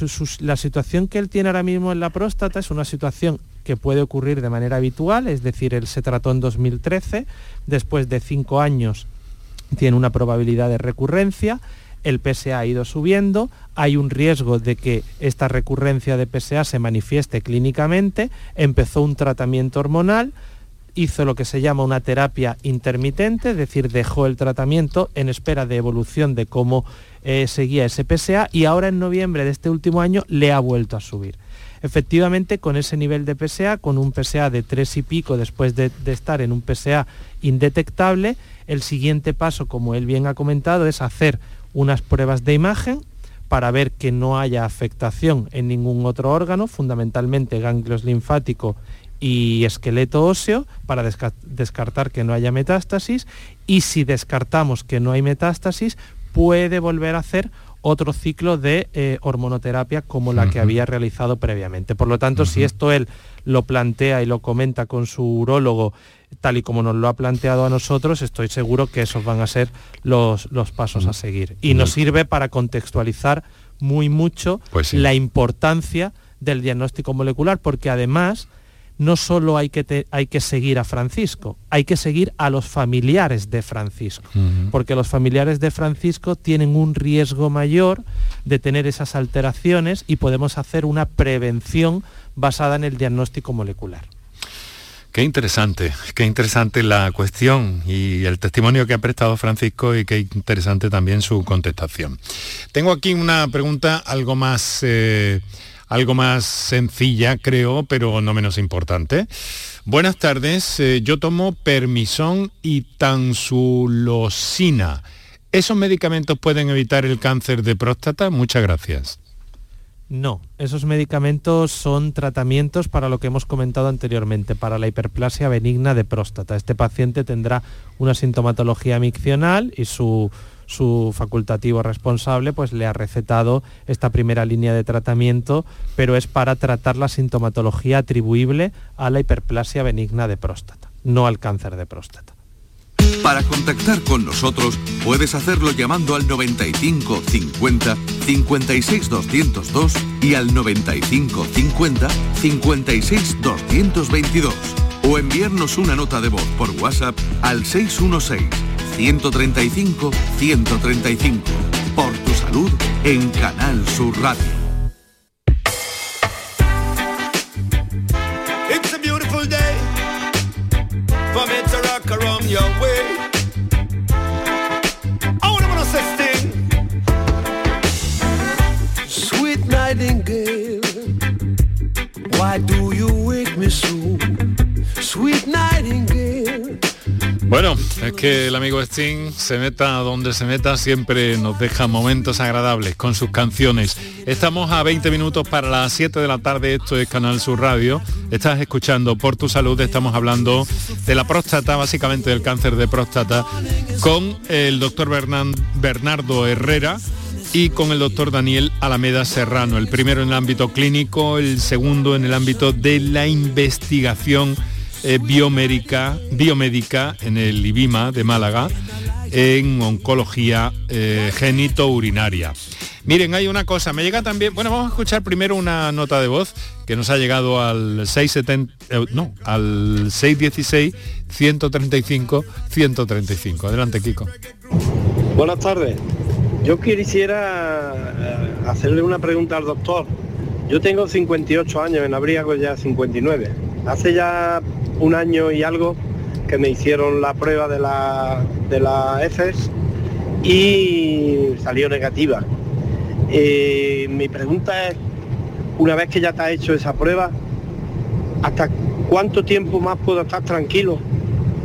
la situación que él tiene ahora mismo en la próstata es una situación que puede ocurrir de manera habitual, es decir, él se trató en 2013, después de cinco años tiene una probabilidad de recurrencia, el PSA ha ido subiendo, hay un riesgo de que esta recurrencia de PSA se manifieste clínicamente, empezó un tratamiento hormonal, hizo lo que se llama una terapia intermitente, es decir, dejó el tratamiento en espera de evolución de cómo eh, seguía ese PSA y ahora en noviembre de este último año le ha vuelto a subir. Efectivamente, con ese nivel de PSA, con un PSA de 3 y pico después de, de estar en un PSA indetectable, el siguiente paso, como él bien ha comentado, es hacer unas pruebas de imagen para ver que no haya afectación en ningún otro órgano, fundamentalmente ganglios linfáticos y esqueleto óseo, para desca- descartar que no haya metástasis, y si descartamos que no hay metástasis, puede volver a hacer otro ciclo de eh, hormonoterapia como la que había realizado previamente. Por lo tanto, si esto él lo plantea y lo comenta con su urólogo, tal y como nos lo ha planteado a nosotros, estoy seguro que esos van a ser los, los pasos a seguir. Y nos sirve para contextualizar muy mucho Pues sí. la importancia del diagnóstico molecular, porque además no solo hay que, te- hay que seguir a Francisco, hay que seguir a los familiares de Francisco, porque los familiares de Francisco tienen un riesgo mayor de tener esas alteraciones y podemos hacer una prevención basada en el diagnóstico molecular. Qué interesante, qué interesante la cuestión y el testimonio que ha prestado Francisco y qué interesante también su contestación. Tengo aquí una pregunta algo más, eh, algo más sencilla, creo, pero no menos importante. Buenas tardes, eh, yo tomo permisón y tansulosina. ¿Esos medicamentos pueden evitar el cáncer de próstata? Muchas gracias. No, esos medicamentos son tratamientos para lo que hemos comentado anteriormente, para la hiperplasia benigna de próstata. Este paciente tendrá una sintomatología miccional y su, su facultativo responsable pues le ha recetado esta primera línea de tratamiento, pero es para tratar la sintomatología atribuible a la hiperplasia benigna de próstata, no al cáncer de próstata. Para contactar con nosotros puedes hacerlo llamando al 95 50 56 202 y al 95 50 56 222 o enviarnos una nota de voz por WhatsApp al 616 135 135 por tu salud en Canal Sur Radio. It's a beautiful day for me to rock around your way. I wanna wanna say sting. Sweet nightingale, why do you wake me so? Sweet nightingale. Bueno, es que el amigo Sting se meta donde se meta, siempre nos deja momentos agradables con sus canciones. Estamos a 20 minutos para las 7 de la tarde, esto es Canal Sur Radio. Estás escuchando Por tu Salud, estamos hablando de la próstata, básicamente del cáncer de próstata, con el doctor Bernardo Herrera y con el doctor Daniel Alameda Serrano, el primero en el ámbito clínico, el segundo en el ámbito de la investigación eh, biomédica, biomédica en el IBIMA de Málaga en oncología eh, genito-urinaria. Miren, hay una cosa, me llega también, bueno, vamos a escuchar primero una nota de voz que nos ha llegado al 670, eh, no, al 616 135 135. Adelante, Kiko. Buenas tardes. Yo quisiera eh, hacerle una pregunta al doctor. Yo tengo 58 años, en abril hago ya 59. Hace ya un año y algo que me hicieron la prueba de la, de la EFES y salió negativa. Eh, mi pregunta es, una vez que ya te ha hecho esa prueba, ¿hasta cuánto tiempo más puedo estar tranquilo?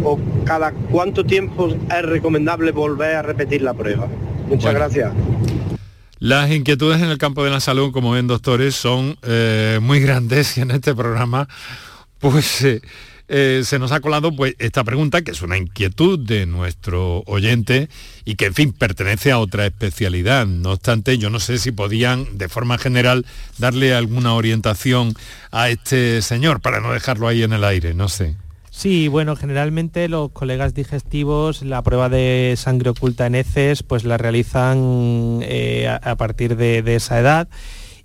¿O cada cuánto tiempo es recomendable volver a repetir la prueba? Muchas Bueno. gracias. Las inquietudes en el campo de la salud, como ven doctores, son eh, muy grandes y en este programa pues eh, eh, se nos ha colado pues esta pregunta que es una inquietud de nuestro oyente y que en fin pertenece a otra especialidad. No obstante, yo no sé si podían de forma general darle alguna orientación a este señor para no dejarlo ahí en el aire, no sé. Sí, bueno, generalmente los colegas digestivos la prueba de sangre oculta en heces pues la realizan eh, a, partir de esa edad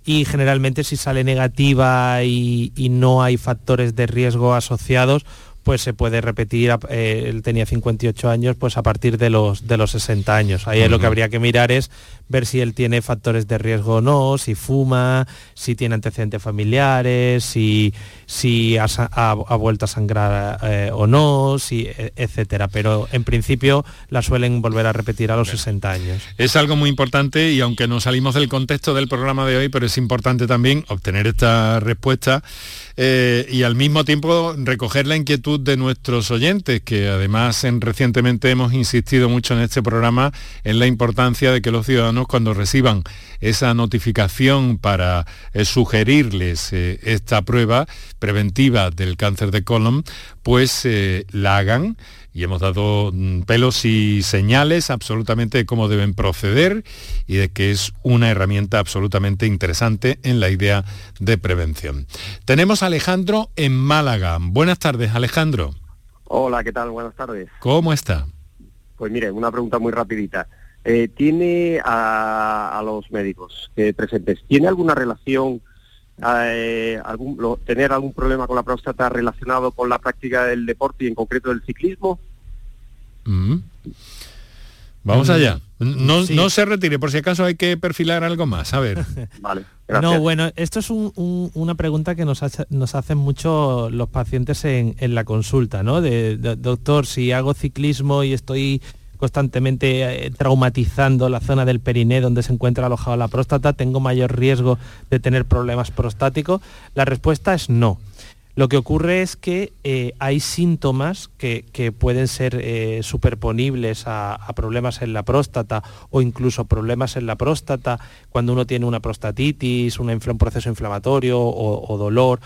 y generalmente si sale negativa y, y no hay factores de riesgo asociados pues se puede repetir, eh, él tenía 58 años, pues a partir de los, de los 60 años. Ahí lo que habría que mirar es ver si él tiene factores de riesgo o no, si fuma, si tiene antecedentes familiares, si, si ha, ha- ha vuelto a sangrar eh, o no, si, e- etcétera. Pero en principio la suelen volver a repetir a los 60 años. Es algo muy importante y aunque nos salimos del contexto del programa de hoy, pero es importante también obtener esta respuesta eh, y al mismo tiempo recoger la inquietud de nuestros oyentes, que además en- recientemente hemos insistido mucho en este programa en la importancia de que los ciudadanos cuando reciban esa notificación para eh, sugerirles eh, esta prueba preventiva del cáncer de colon, pues eh, la hagan y hemos dado mm, pelos y señales absolutamente de cómo deben proceder y de que es una herramienta absolutamente interesante en la idea de prevención. Tenemos a Alejandro en Málaga. Buenas tardes, Alejandro. Hola, ¿qué tal? Buenas tardes. ¿Cómo está? Pues mire, una pregunta muy rapidita. Eh, ¿Tiene a, a los médicos que presentes, ¿tiene alguna relación, eh, algún, lo- tener algún problema con la próstata relacionado con la práctica del deporte y en concreto del ciclismo? Mm. Vamos Mm, allá. No, sí. no se retire, por si acaso hay que perfilar algo más. A ver. Vale, No, bueno, esto es un- un- una pregunta que nos, hace- nos hacen mucho los pacientes en, en la consulta, ¿no? De, de, doctor, si hago ciclismo y estoy constantemente eh, traumatizando la zona del periné donde se encuentra alojada la próstata, tengo mayor riesgo de tener problemas prostáticos. La respuesta es no. Lo que ocurre es que eh, hay síntomas que, pueden ser eh, superponibles a, problemas en la próstata o incluso problemas en la próstata cuando uno tiene una prostatitis, un proceso inflamatorio o, dolor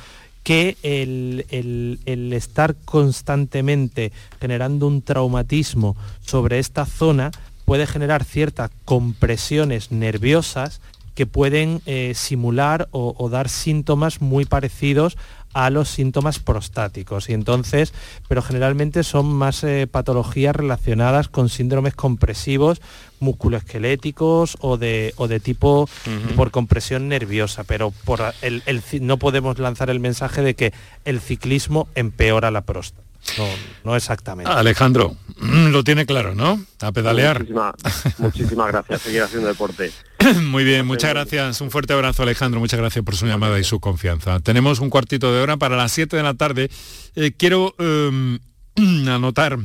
que el, estar constantemente generando un traumatismo sobre esta zona puede generar ciertas compresiones nerviosas que pueden eh, simular o, dar síntomas muy parecidos a los síntomas prostáticos. Y entonces, pero generalmente son más eh, patologías relacionadas con síndromes compresivos musculoesqueléticos o de, o de tipo por compresión nerviosa, pero por el, no podemos lanzar el mensaje de que el ciclismo empeora la próstata. No, no exactamente. Alejandro, lo tiene claro, ¿no? A pedalear. Muchísimas, gracias, seguir haciendo deporte. Muy bien, muchas gracias. Un fuerte abrazo, Alejandro. Muchas gracias por su llamada y su confianza. Tenemos un cuartito de hora para las 7 de la tarde. Eh, quiero em, anotar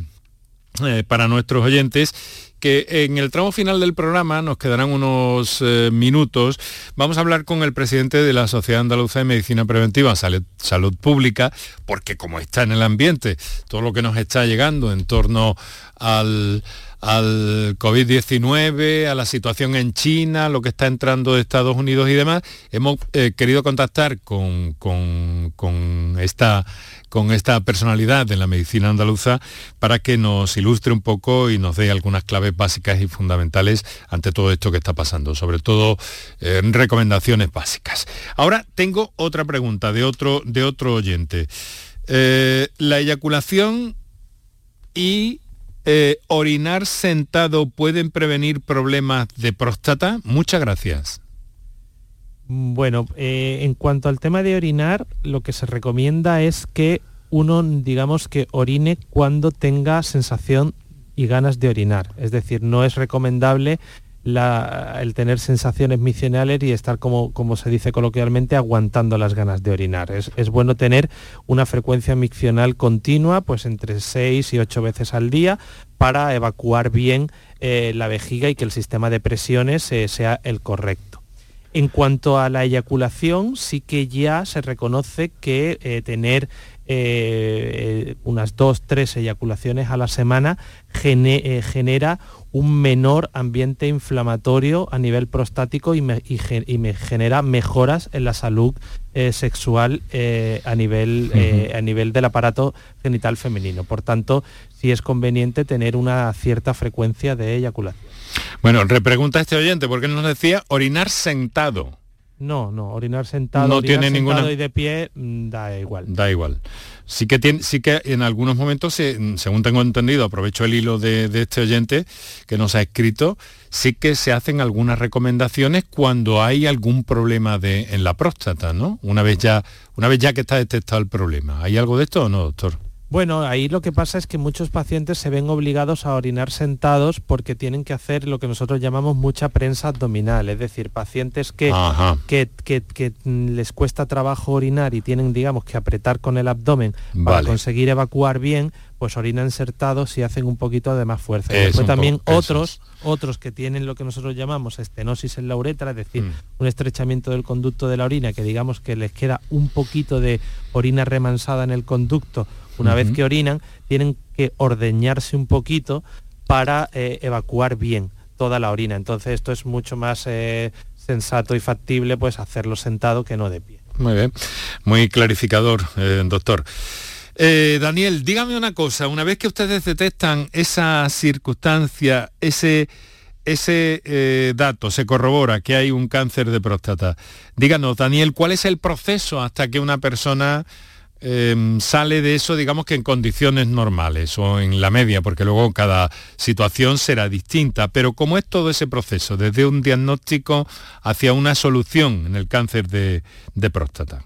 eh, para nuestros oyentes que en el tramo final del programa nos quedarán unos eh, minutos. Vamos a hablar con el presidente de la Sociedad Andaluza de Medicina Preventiva, Salud, Pública, porque como está en el ambiente, todo lo que nos está llegando en torno al al COVID-19, a la situación en China, lo que está entrando de Estados Unidos y demás, hemos eh, querido contactar con, esta, con esta personalidad de la medicina andaluza para que nos ilustre un poco y nos dé algunas claves básicas y fundamentales ante todo esto que está pasando, sobre todo eh, recomendaciones básicas. Ahora tengo otra pregunta de otro, de otro oyente. Eh, la eyaculación y eh, orinar sentado pueden prevenir problemas de próstata? Muchas gracias. Bueno, eh, en cuanto al tema de orinar, lo que se recomienda es que uno, digamos, que orine cuando tenga sensación y ganas de orinar. Es decir, no es recomendable el tener sensaciones misionales y estar, como, como se dice coloquialmente, aguantando las ganas de orinar. Es, bueno tener una frecuencia miccional continua, pues entre 6 y 8 veces al día, para evacuar bien eh, la vejiga y que el sistema de presiones eh, sea el correcto. En cuanto a la eyaculación, sí que ya se reconoce que eh, tener unas dos, tres eyaculaciones a la semana genera un menor ambiente inflamatorio a nivel prostático y me, genera mejoras en la salud eh, sexual eh, a, nivel, eh, a nivel del aparato genital femenino. Por tanto, sí es conveniente tener una cierta frecuencia de eyaculación. Bueno, repregunta este oyente, porque nos decía orinar sentado. No, no, orinar sentado, no tiene ninguna... y de pie mm, da igual. Da igual. Sí que, tiene, sí que en algunos momentos, según tengo entendido, aprovecho el hilo de, este oyente que nos ha escrito, sí que se hacen algunas recomendaciones cuando hay algún problema de, en la próstata, ¿no? Una vez, ya, una vez ya que está detectado el problema. ¿Hay algo de esto o no, doctor? Bueno, ahí lo que pasa es que muchos pacientes se ven obligados a orinar sentados porque tienen que hacer lo que nosotros llamamos mucha prensa abdominal, es decir, pacientes que, que, les cuesta trabajo orinar y tienen, digamos, que apretar con el abdomen para conseguir evacuar bien, pues orinan sentados y hacen un poquito de más fuerza. Y después también otros, otros que tienen lo que nosotros llamamos estenosis en la uretra, es decir, mm. un estrechamiento del conducto de la orina, que digamos que les queda un poquito de orina remansada en el conducto una vez que orinan, tienen que ordeñarse un poquito para eh, evacuar bien toda la orina. Entonces esto es mucho más eh, sensato y factible pues hacerlo sentado que no de pie. Muy bien, muy clarificador, eh, doctor. Daniel, dígame una cosa, una vez que ustedes detectan esa circunstancia, ese, ese dato, se corrobora que hay un cáncer de próstata, díganos, Daniel, ¿cuál es el proceso hasta que una persona Em, sale de eso, digamos que en condiciones normales o en la media, porque luego cada situación será distinta. Pero ¿cómo es todo ese proceso, desde un diagnóstico hacia una solución en el cáncer de, próstata?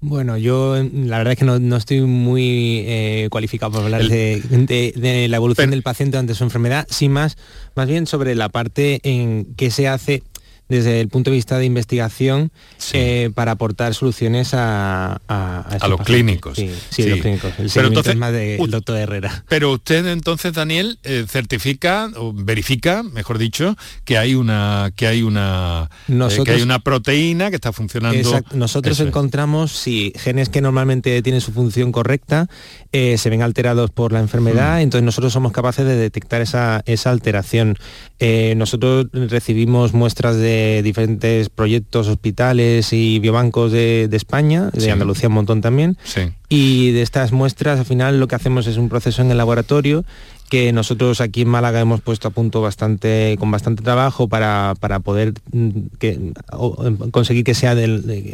Bueno, yo la verdad es que no, estoy muy eh, cualificado para hablar de, la evolución del paciente ante su enfermedad, sin más, más bien sobre la parte en que se hace desde el punto de vista de investigación eh, para aportar soluciones a, a, los clínicos. Sí, sí, los clínicos. El pero entonces, más del doctor Herrera. Pero usted entonces, Daniel, eh, certifica o verifica, mejor dicho, que hay una que hay una eh, que hay una proteína que está funcionando. Exacto. Nosotros encontramos si genes que normalmente tienen su función correcta se ven alterados por la enfermedad, mm. entonces nosotros somos capaces de detectar esa, esa alteración. nosotros recibimos muestras de diferentes proyectos, hospitales y biobancos de, España, de Andalucía un montón también. Y de estas muestras al final lo que hacemos es un proceso en el laboratorio que nosotros aquí en Málaga hemos puesto a punto bastante, con bastante trabajo para, poder mm, que, conseguir que sea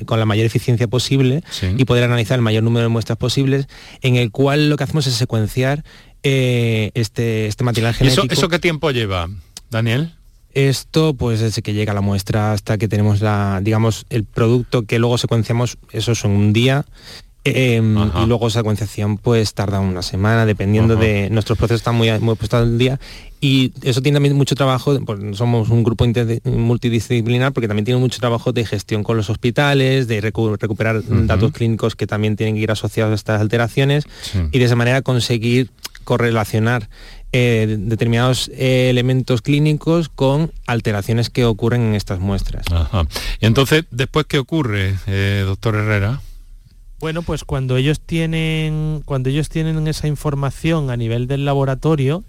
con la mayor eficiencia posible y poder analizar el mayor número de muestras posibles, en el cual lo que hacemos es secuenciar eh, este, este material genético. ¿Eso qué tiempo lleva, Daniel? Esto, pues desde que llega la muestra hasta que tenemos la, digamos, el producto que luego secuenciamos, eso es un día. Em, y luego secuenciación pues tarda una semana dependiendo de nuestros procesos están muy, muy puestos al día. Y eso tiene también mucho trabajo pues, somos un grupo multidisciplinar porque también tiene mucho trabajo de gestión con los hospitales de recuperar datos clínicos que también tienen que ir asociados a estas alteraciones y de esa manera conseguir correlacionar eh, determinados eh, elementos clínicos con alteraciones que ocurren en estas muestras. Y entonces, ¿después qué ocurre, eh, doctor Herrera? Bueno, pues cuando ellos tienen cuando ellos tienen esa información a nivel del laboratorio,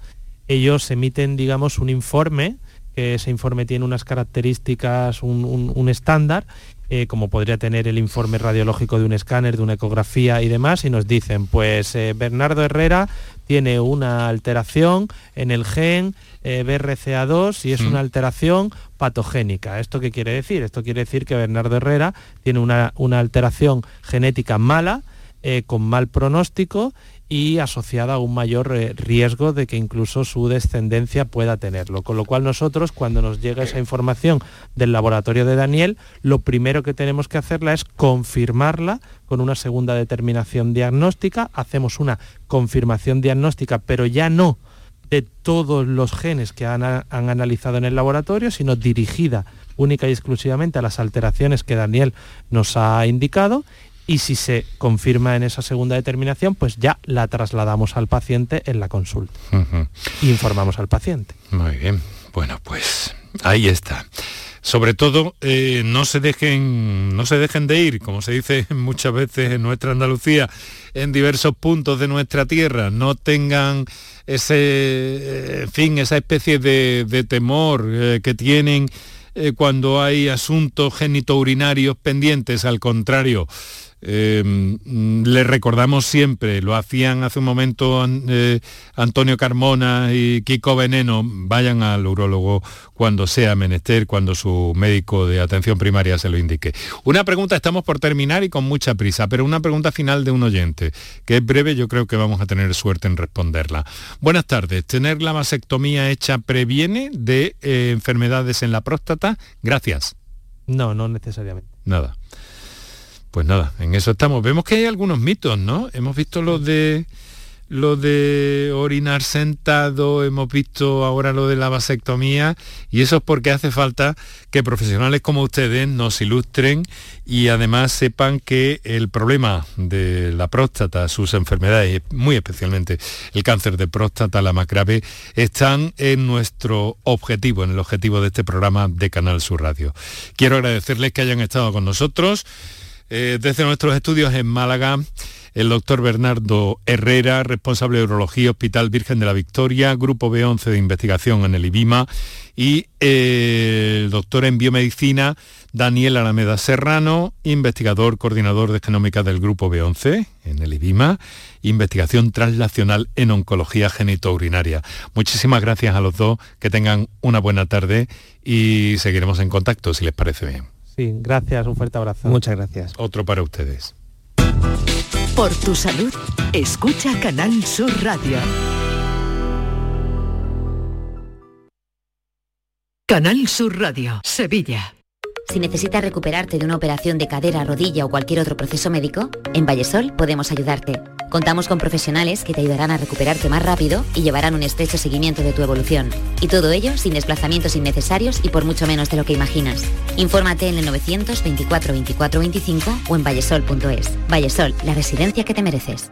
ellos emiten, digamos, un informe, que ese informe tiene unas características, un estándar, eh, como podría tener el informe radiológico de un escáner, de una ecografía y demás, y nos dicen, pues eh, Bernardo Herrera tiene una alteración en el gen eh, BRCA2 y es una mm. alteración patogénica. ¿Esto qué quiere decir? Esto quiere decir que Bernardo Herrera tiene una, una alteración genética mala, con mal pronóstico y asociada a un mayor eh, riesgo de que incluso su descendencia pueda tenerlo. Con lo cual nosotros, cuando nos llega esa información del laboratorio de Daniel, lo primero que tenemos que hacerla es confirmarla con una segunda determinación diagnóstica. Hacemos una confirmación diagnóstica, pero ya no de todos los genes que han, han analizado en el laboratorio, sino dirigida única y exclusivamente a las alteraciones que Daniel nos ha indicado y si se confirma en esa segunda determinación, pues ya la trasladamos al paciente en la consulta. informamos al paciente. Muy bien, bueno, pues ahí está. Sobre todo, eh, no, se dejen, no se dejen de ir, como se dice muchas veces en nuestra Andalucía, en diversos puntos de nuestra tierra, no tengan ese, fin, esa especie de, temor eh, que tienen eh, cuando hay asuntos genitourinarios pendientes, al contrario, Em, le recordamos siempre, lo hacían hace un momento eh, Antonio Carmona y Kiko Veneno, vayan al urólogo cuando sea menester, cuando su médico de atención primaria se lo indique. Una pregunta, estamos por terminar y con mucha prisa, pero una pregunta final de un oyente, que es breve, yo creo que vamos a tener suerte en responderla. Buenas tardes, ¿tener la vasectomía hecha previene de eh, enfermedades en la próstata? Gracias. No, no necesariamente. Nada. Pues nada, en eso estamos. Vemos que hay algunos mitos, ¿no? Hemos visto lo de lo de orinar sentado, hemos visto ahora lo de la vasectomía y eso es porque hace falta que profesionales como ustedes nos ilustren y además sepan que el problema de la próstata, sus enfermedades, muy especialmente el cáncer de próstata, la más grave, están en nuestro objetivo, en el objetivo de este programa de Canal Sur Radio. Quiero agradecerles que hayan estado con nosotros. Eh, desde nuestros estudios en Málaga, el doctor Bernardo Herrera, responsable de Urología Hospital Virgen de la Victoria, Grupo B11 de Investigación en el IBIMA, y eh, el doctor en Biomedicina, Daniel Alameda Serrano, investigador, coordinador de genómica del Grupo B11 en el IBIMA, investigación translacional en oncología genitourinaria. Muchísimas gracias a los dos, que tengan una buena tarde y seguiremos en contacto si les parece bien. Sí, gracias, un fuerte abrazo. Muchas gracias. Otro para ustedes. Por tu salud, escucha Canal Sur Radio. Canal Sur Radio, Sevilla. Si necesitas recuperarte de una operación de cadera, rodilla o cualquier otro proceso médico, en Vallesol podemos ayudarte. Contamos con profesionales que te ayudarán a recuperarte más rápido y llevarán un estrecho seguimiento de tu evolución. Y todo ello sin desplazamientos innecesarios y por mucho menos de lo que imaginas. Infórmate en el 924 24 25 o en vallesol.es. Vallesol, la residencia que te mereces.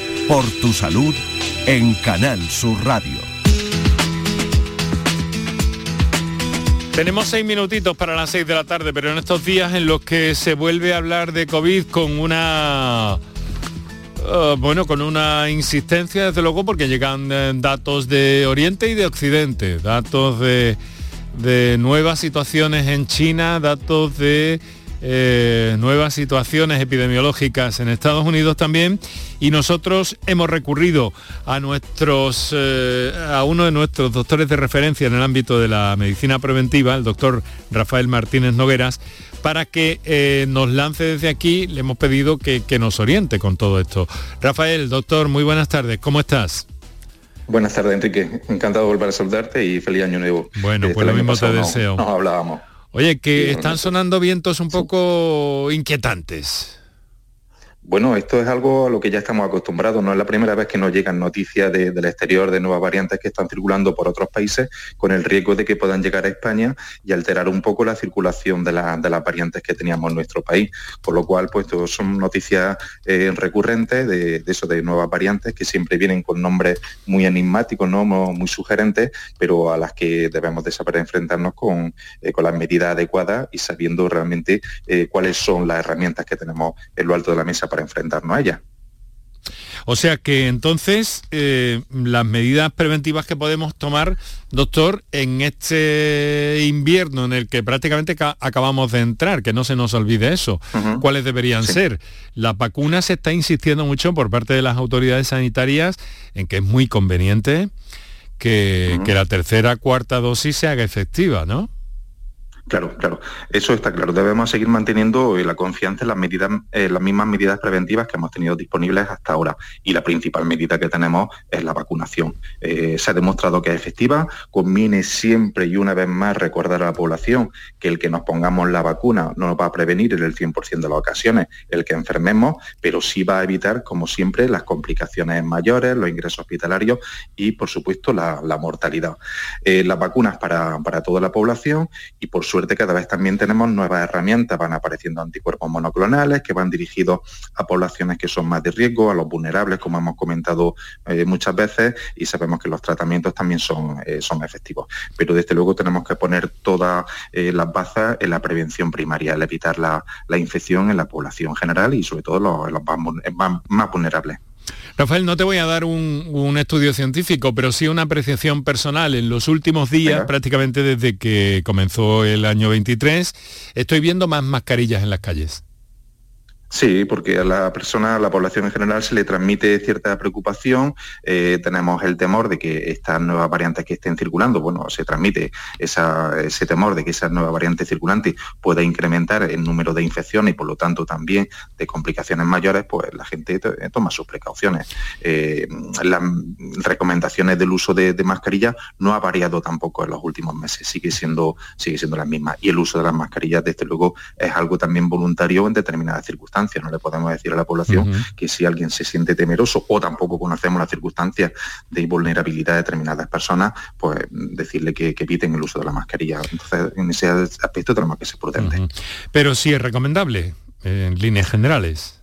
por tu salud en Canal Sur Radio. Tenemos seis minutitos para las seis de la tarde, pero en estos días en los que se vuelve a hablar de COVID con una... eh, bueno, con una insistencia, desde luego, porque llegan eh, datos de Oriente y de Occidente, datos de, de nuevas situaciones en China, datos de eh, nuevas situaciones epidemiológicas en Estados Unidos también y nosotros hemos recurrido a nuestros eh, a uno de nuestros doctores de referencia en el ámbito de la medicina preventiva, el doctor Rafael Martínez Nogueras, para que eh, nos lance desde aquí, le hemos pedido que, que nos oriente con todo esto. Rafael, doctor, muy buenas tardes, ¿cómo estás? Buenas tardes, Enrique. Encantado de volver a saludarte y feliz año nuevo. Bueno, Eh, pues lo mismo te deseo. No, hablábamos. Oye, que están sonando vientos un poco inquietantes. Bueno, esto es algo a lo que ya estamos acostumbrados. No es la primera vez que nos llegan noticias de- del exterior de nuevas variantes que están circulando por otros países con el riesgo de que puedan llegar a España y alterar un poco la circulación de, la- de las variantes que teníamos en nuestro país. Por lo cual, pues son noticias eh, recurrentes de, eso, de nuevas variantes que siempre vienen con nombres muy enigmáticos, ¿no? Muy sugerentes, pero a las que debemos de saber enfrentarnos con, eh, con las medidas adecuadas y sabiendo realmente eh, cuáles son las herramientas que tenemos en lo alto de la mesa para enfrentarnos a ellas. O sea que entonces eh, las medidas preventivas que podemos tomar, doctor, en este invierno en el que prácticamente ca- acabamos de entrar, que no se nos olvide eso, ¿cuáles deberían Sí. ser? Las vacunas se está insistiendo mucho por parte de las autoridades sanitarias en que es muy conveniente que, que la tercera, cuarta dosis se haga efectiva, ¿no? Claro, claro. Eso está claro. Debemos seguir manteniendo eh, la confianza en las medidas, eh, las mismas medidas preventivas que hemos tenido disponibles hasta ahora. Y la principal medida que tenemos es la vacunación. Eh, se ha demostrado que es efectiva. Conviene siempre y una vez más recordar a la población que el que nos pongamos la vacuna no nos va a prevenir en el 100% de las ocasiones el que enfermemos, pero sí va a evitar, como siempre, las complicaciones mayores, los ingresos hospitalarios y, por supuesto, la, mortalidad. Las vacunas para, para toda la población y, por suerte, cada vez también tenemos nuevas herramientas. Van apareciendo anticuerpos monoclonales que van dirigidos a poblaciones que son más de riesgo, a los vulnerables, como hemos comentado eh, muchas veces, y sabemos que los tratamientos también son, eh, son efectivos. Pero desde luego tenemos que poner todas eh, las bazas en la prevención primaria, el evitar la, la infección en la población general y sobre todo los, los más vulnerables. Rafael, no te voy a dar un, un estudio científico, pero sí una apreciación personal. En los últimos días, Venga. prácticamente desde que comenzó el año 23, estoy viendo más mascarillas en las calles. Sí, porque a la persona, a la población en general se le transmite cierta preocupación. eh, tenemos el temor de que estas nuevas variantes que estén circulando, bueno, se transmite ese temor de que esas nuevas variantes circulantes pueda incrementar el número de infecciones y por lo tanto también de complicaciones mayores, pues la gente to- toma sus precauciones. Eh, las recomendaciones del uso de, de mascarillas no ha variado tampoco en los últimos meses, sigue siendo, sigue siendo las mismas. Y el uso de las mascarillas, desde luego, es algo también voluntario en determinadas circunstancias. No le podemos decir a la población que si alguien se siente temeroso o tampoco conocemos las circunstancias de vulnerabilidad de determinadas personas, pues decirle que, que eviten el uso de la mascarilla. Entonces, en ese aspecto tenemos que ser prudentes. Pero sí es recomendable, en líneas generales.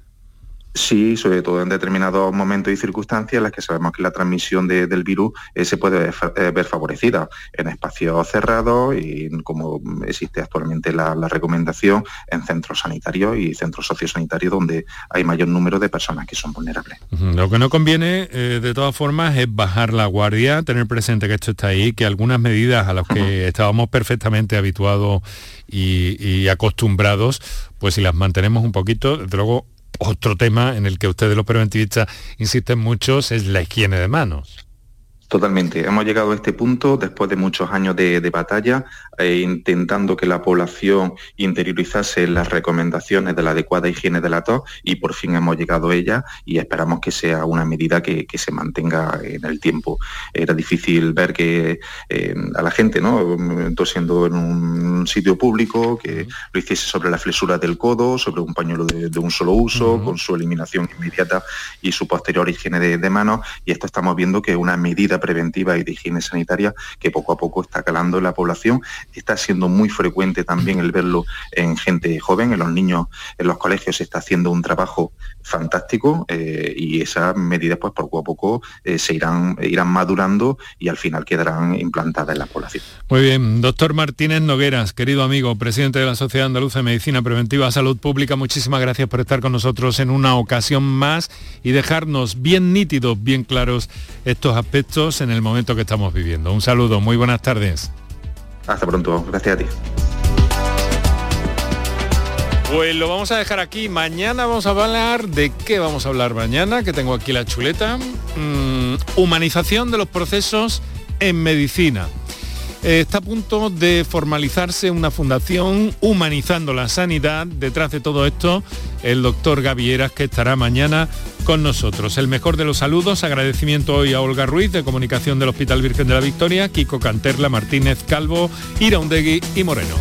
Sí, sobre todo en determinados momentos y circunstancias en las que sabemos que la transmisión de- del virus eh, se puede ver, eh, ver favorecida. En espacios cerrados y como existe actualmente la, la recomendación en centros sanitarios y centros sociosanitarios donde hay mayor número de personas que son vulnerables. Lo que no conviene, eh, de todas formas, es bajar la guardia, tener presente que esto está ahí, que algunas medidas a las que estábamos perfectamente habituados y, y acostumbrados, pues si las mantenemos un poquito, desde luego, otro tema en el que ustedes los preventivistas insisten muchos es la higiene de manos. Totalmente. Hemos llegado a este punto después de muchos años de, batalla, eh, intentando que la población interiorizase las recomendaciones de la adecuada higiene de la tos y por fin hemos llegado a ella y esperamos que sea una medida que, se mantenga en el tiempo. Era difícil ver que eh, a la gente, ¿no? tosiendo en un sitio público, que lo hiciese sobre la flexura del codo, sobre un pañuelo de, un solo uso, con su eliminación inmediata y su posterior higiene de, de manos. Y esto estamos viendo que una medida preventiva y de higiene sanitaria que poco a poco está calando en la población. Está siendo muy frecuente también el verlo en gente joven, en los niños, en los colegios se está haciendo un trabajo fantástico eh, y esas medidas pues poco a poco eh, se irán, irán madurando y al final quedarán implantadas en la población. Muy bien, doctor Martínez Nogueras, querido amigo, presidente de la Sociedad Andaluza de Medicina Preventiva Salud Pública, muchísimas gracias por estar con nosotros en una ocasión más y dejarnos bien nítidos, bien claros estos aspectos en el momento que estamos viviendo. Un saludo, muy buenas tardes. Hasta pronto, gracias a ti. Pues lo vamos a dejar aquí. Mañana vamos a hablar de qué vamos a hablar mañana, que tengo aquí la chuleta. Mm, humanización de los procesos en medicina. Eh, está a punto de formalizarse una fundación humanizando la sanidad. Detrás de todo esto, el doctor Gavieras, que estará mañana con nosotros. El mejor de los saludos, agradecimiento hoy a Olga Ruiz, de Comunicación del Hospital Virgen de la Victoria, Kiko Canterla, Martínez Calvo, Ira Undegui y Moreno.